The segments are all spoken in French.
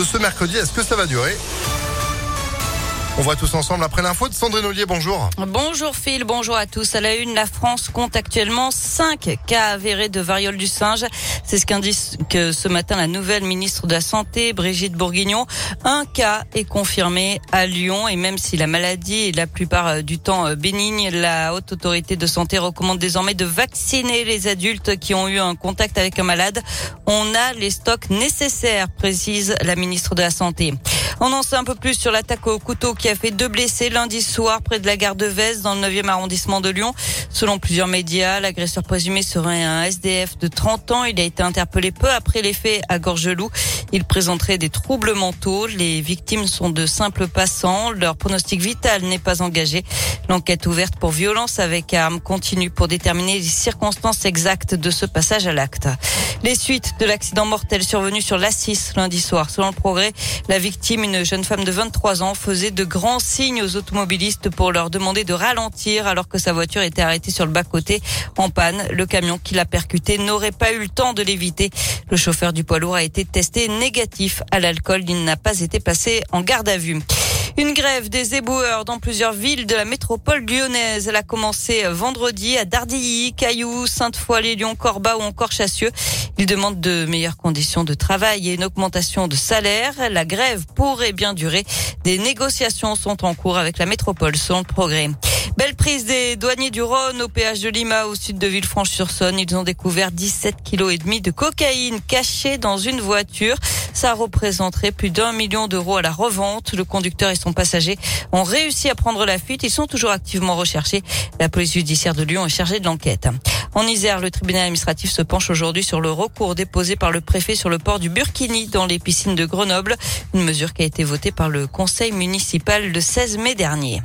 de ce mercredi. Est-ce que ça va durer? On voit tous ensemble après l'info de Sandrine Ollier. Bonjour. Bonjour Phil, bonjour à tous. À la une, la France compte actuellement 5 cas avérés de variole du singe. C'est ce qu'indique que ce matin la nouvelle ministre de la Santé, Brigitte Bourguignon. Un cas est confirmé à Lyon et même si la maladie est la plupart euh, du temps euh, bénigne, la haute autorité de santé recommande désormais de vacciner les adultes qui ont eu un contact avec un malade. On a les stocks nécessaires, précise la ministre de la Santé. On en sait un peu plus sur l'attaque au couteau qui a fait deux blessés lundi soir près de la gare de Vez dans le 9e arrondissement de Lyon. Selon plusieurs médias, l'agresseur présumé serait un SDF de 30 ans. Il a été interpellé peu après les faits à Gorgelou. Il présenterait des troubles mentaux. Les victimes sont de simples passants. Leur pronostic vital n'est pas engagé. L'enquête ouverte pour violence avec arme continue pour déterminer les circonstances exactes de ce passage à l'acte. Les suites de l'accident mortel survenu sur l'Assis lundi soir. Selon le progrès, la victime, une jeune femme de 23 ans, faisait de grands signes aux automobilistes pour leur demander de ralentir alors que sa voiture était arrêtée sur le bas-côté en panne. Le camion qui l'a percuté n'aurait pas eu le temps de l'éviter. Le chauffeur du poids lourd a été testé négatif à l'alcool. Il n'a pas été passé en garde à vue. Une grève des éboueurs dans plusieurs villes de la métropole lyonnaise. Elle a commencé vendredi à Dardilly, Cailloux, Sainte-Foy, Lyon, Corba ou encore Chassieux. Ils demandent de meilleures conditions de travail et une augmentation de salaire. La grève pourrait bien durer. Des négociations sont en cours avec la métropole selon le progrès. Belle prise des douaniers du Rhône au péage de Lima au sud de Villefranche-sur-Saône. Ils ont découvert 17 kilos et demi de cocaïne cachée dans une voiture. Ça représenterait plus d'un million d'euros à la revente. Le conducteur et son passager ont réussi à prendre la fuite. Ils sont toujours activement recherchés. La police judiciaire de Lyon est chargée de l'enquête. En Isère, le tribunal administratif se penche aujourd'hui sur le recours déposé par le préfet sur le port du Burkini dans les piscines de Grenoble. Une mesure qui a été votée par le conseil municipal le 16 mai dernier.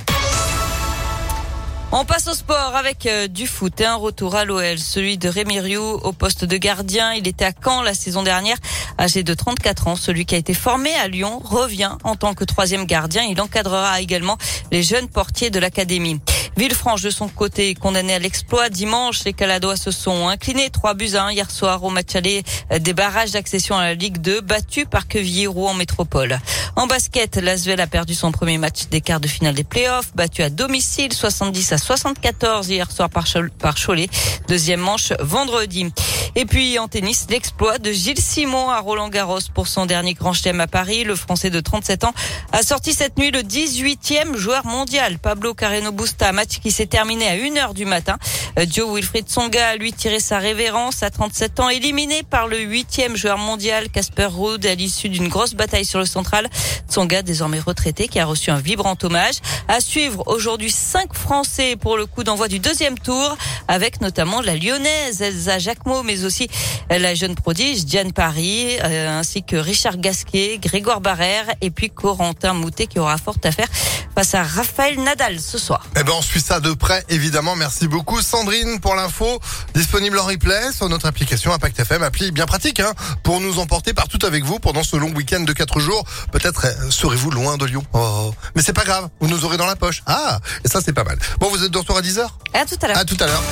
On passe au sport avec euh, du foot et un retour à l'OL, celui de Rémi Rioux au poste de gardien. Il était à Caen la saison dernière, âgé de 34 ans. Celui qui a été formé à Lyon revient en tant que troisième gardien. Il encadrera également les jeunes portiers de l'académie. Villefranche, de son côté, condamné à l'exploit. Dimanche, les Caladois se sont inclinés 3 buts à 1 hier soir au match aller des barrages d'accession à la Ligue 2, battus par Quevilly-Rouen métropole. En basket, l'Asvel a perdu son premier match des quarts de finale des playoffs, battu à domicile 70 à 74 hier soir par, Cholet. Deuxième manche vendredi. Et puis en tennis, l'exploit de Gilles Simon à Roland Garros pour son dernier grand chelem à Paris. Le Français de 37 ans a sorti cette nuit le 18e joueur mondial. Pablo Carreno Busta, match qui s'est terminé à 1h du matin. Euh, Joe Wilfried Songa a lui tiré sa révérence à 37 ans, éliminé par le 8e joueur mondial Casper Ruud à l'issue d'une grosse bataille sur le central. Tsonga, désormais retraité, qui a reçu un vibrant hommage. À suivre aujourd'hui cinq Français pour le coup d'envoi du deuxième tour, avec notamment la lyonnaise Elsa Jacquemot, mais aussi la jeune prodige Diane Paris, euh, ainsi que Richard Gasquet, Grégoire Barrère et puis Corentin Moutet qui aura fort à faire face à Raphaël Nadal ce soir. Eh ben on suit ça de près évidemment. Merci beaucoup Sandrine pour l'info disponible en replay sur notre application Impact FM, appli bien pratique hein, pour nous emporter partout avec vous pendant ce long week-end de 4 jours. Peut-être euh, serez-vous loin de Lyon. Oh. Mais c'est pas grave, vous nous aurez dans la poche. Ah, et ça c'est pas mal. Bon, vous êtes de retour à 10h À tout à l'heure. À tout à l'heure.